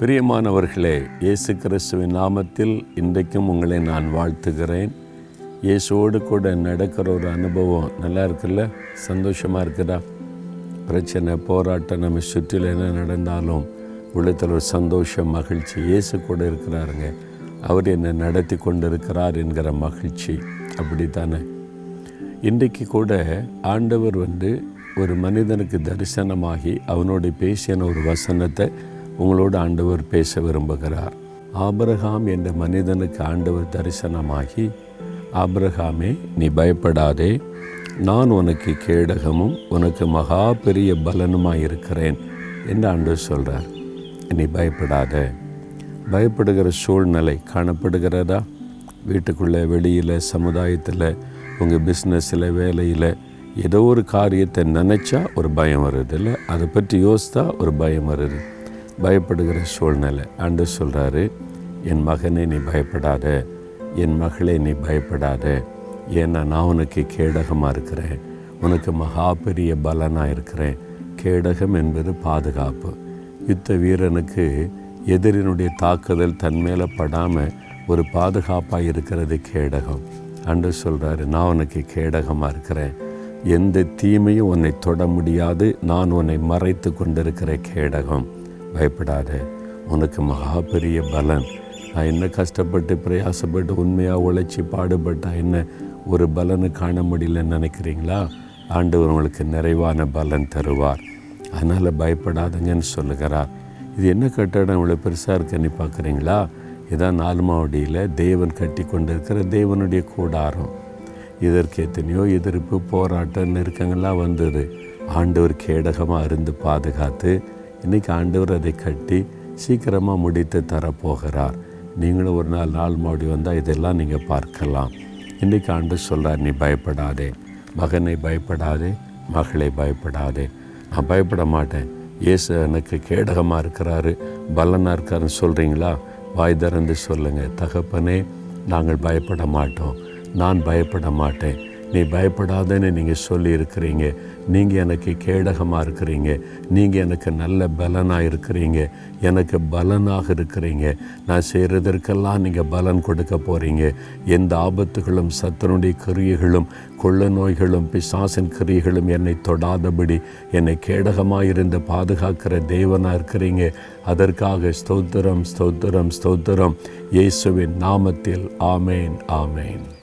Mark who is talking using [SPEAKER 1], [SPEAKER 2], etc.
[SPEAKER 1] பிரியமானவர்களே இயேசு கிறிஸ்துவின் நாமத்தில் இன்றைக்கும் உங்களை நான் வாழ்த்துகிறேன். இயேசுவோடு கூட நடக்கிற ஒரு அனுபவம் நல்லா இருக்குல்ல? சந்தோஷமாக இருக்குதா? பிரச்சனை போராட்டம் நம்ம சுற்றில என்ன நடந்தாலும் உள்ளத்தில் ஒரு சந்தோஷம் மகிழ்ச்சி. இயேசு கூட இருக்கிறாருங்க. அவர் என்னை நடத்தி கொண்டு இருக்கிறார் என்கிற மகிழ்ச்சி. அப்படித்தானே? இன்றைக்கு கூட ஆண்டவர் வந்து ஒரு மனிதனுக்கு தரிசனமாகி அவனோடு பேசின ஒரு வசனத்தை உங்களோடு ஆண்டவர் பேச விரும்புகிறார். ஆபரகாம் என்ற மனிதனுக்கு ஆண்டவர் தரிசனமாகி ஆபிரகாமே நீ பயப்படாதே. நான் உனக்கு கேடகமும் உனக்கு மகா பெரிய பலனுமாக இருக்கிறேன் என்று ஆண்டவர் சொல்கிறார் நீ பயப்படாத. பயப்படுகிற சூழ்நிலை காணப்படுகிறதா? வீட்டுக்குள்ளே வெளியில் சமுதாயத்தில் உங்கள் பிஸ்னஸில் வேலையில் ஏதோ ஒரு காரியத்தை நினச்சா ஒரு பயம் வருது இல்லை? அதை பற்றி யோசித்தா ஒரு பயம் வருது. பயப்படுகிற சூழ்நிலை. ஆண்டு சொல்கிறாரு என் மகனை நீ பயப்படாத என் மகளே நீ பயப்படாத ஏன்னா நான் உனக்கு கேடகமாக இருக்கிறேன். உனக்கு மகா பெரிய பலனாக இருக்கிறேன். கேடகம் என்பது பாதுகாப்பு. யுத்த வீரனுக்கு எதிரினுடைய தாக்குதல் தன் மேலே படாமல் ஒரு பாதுகாப்பாக இருக்கிறது கேடகம். அன்று சொல்கிறாரு நான் உனக்கு கேடகமாக இருக்கிறேன். எந்த தீமையும் உன்னை தொட முடியாது. நான் உன்னை மறைத்து கொண்டிருக்கிற கேடகம். பயப்படாத. உனக்கு மகா பெரிய பலன். நான் என்ன கஷ்டப்பட்டு பிரயாசப்பட்டு உண்மையாக உழைச்சி பாடுபட்டா என்ன ஒரு பலனை காண முடியலன்னு நினைக்கிறீங்களா? ஆண்டவர் உங்களுக்கு நிறைவான பலன் தருவார். அதனால் பயப்படாதங்கன்னு சொல்லுகிறார். இது என்ன கட்டடம் இவ்வளோ பெருசாக இருக்குன்னு பார்க்குறீங்களா? இதான் நாலுமாவடியில் தேவன் கட்டி கொண்டிருக்கிற தேவனுடைய கூடாரம். இதற்கு எத்தனையோ எதிர்ப்பு போராட்டம் நெருக்கங்கள்லாம் வந்தது. ஆண்டவர் கேடகமாக இருந்து பாதுகாத்து இன்றைக்கி ஆண்டவர் அதை கட்டி சீக்கிரமாக முடித்து தரப்போகிறார். நீங்களும் ஒரு நாள் நாள் மாடி வந்தால் இதெல்லாம் நீங்கள் பார்க்கலாம். இன்றைக்கி ஆண்டு சொல்கிறார் நீ பயப்படாதே. மகனை பயப்படாதே மகளை பயப்படாதே. நான் பயப்பட மாட்டேன். இயேசு எனக்கு கேடகமாக இருக்கிறாரு பலனாக இருக்காருன்னு சொல்கிறீங்களா வாய் திறந்து சொல்லுங்கள் தகப்பனே நாங்கள் பயப்பட மாட்டோம். நான் பயப்பட மாட்டேன். நீ பயப்படாதன்னு நீங்கள் சொல்லி இருக்கிறீங்க நீங்கள் எனக்கு கேடகமாக இருக்கிறீங்க. நீங்கள் எனக்கு நல்ல பலனாக இருக்கிறீங்க. எனக்கு பலனாக இருக்கிறீங்க. நான் செய்கிறதற்கெல்லாம் நீங்கள் பலன் கொடுக்க போகிறீங்க எந்த ஆபத்துகளும் சத்தனுடைய கிரியைகளும் கொள்ள நோய்களும் பிசாசின் கிரியைகளும் என்னை தொடாதபடி என்னை கேடகமாக இருந்து பாதுகாக்கிற தேவனாக இருக்கிறீங்க. அதற்காக ஸ்தோத்திரம் ஸ்தோத்திரம் ஸ்தோத்திரம். இயேசுவின் நாமத்தில் ஆமேன் ஆமேன்.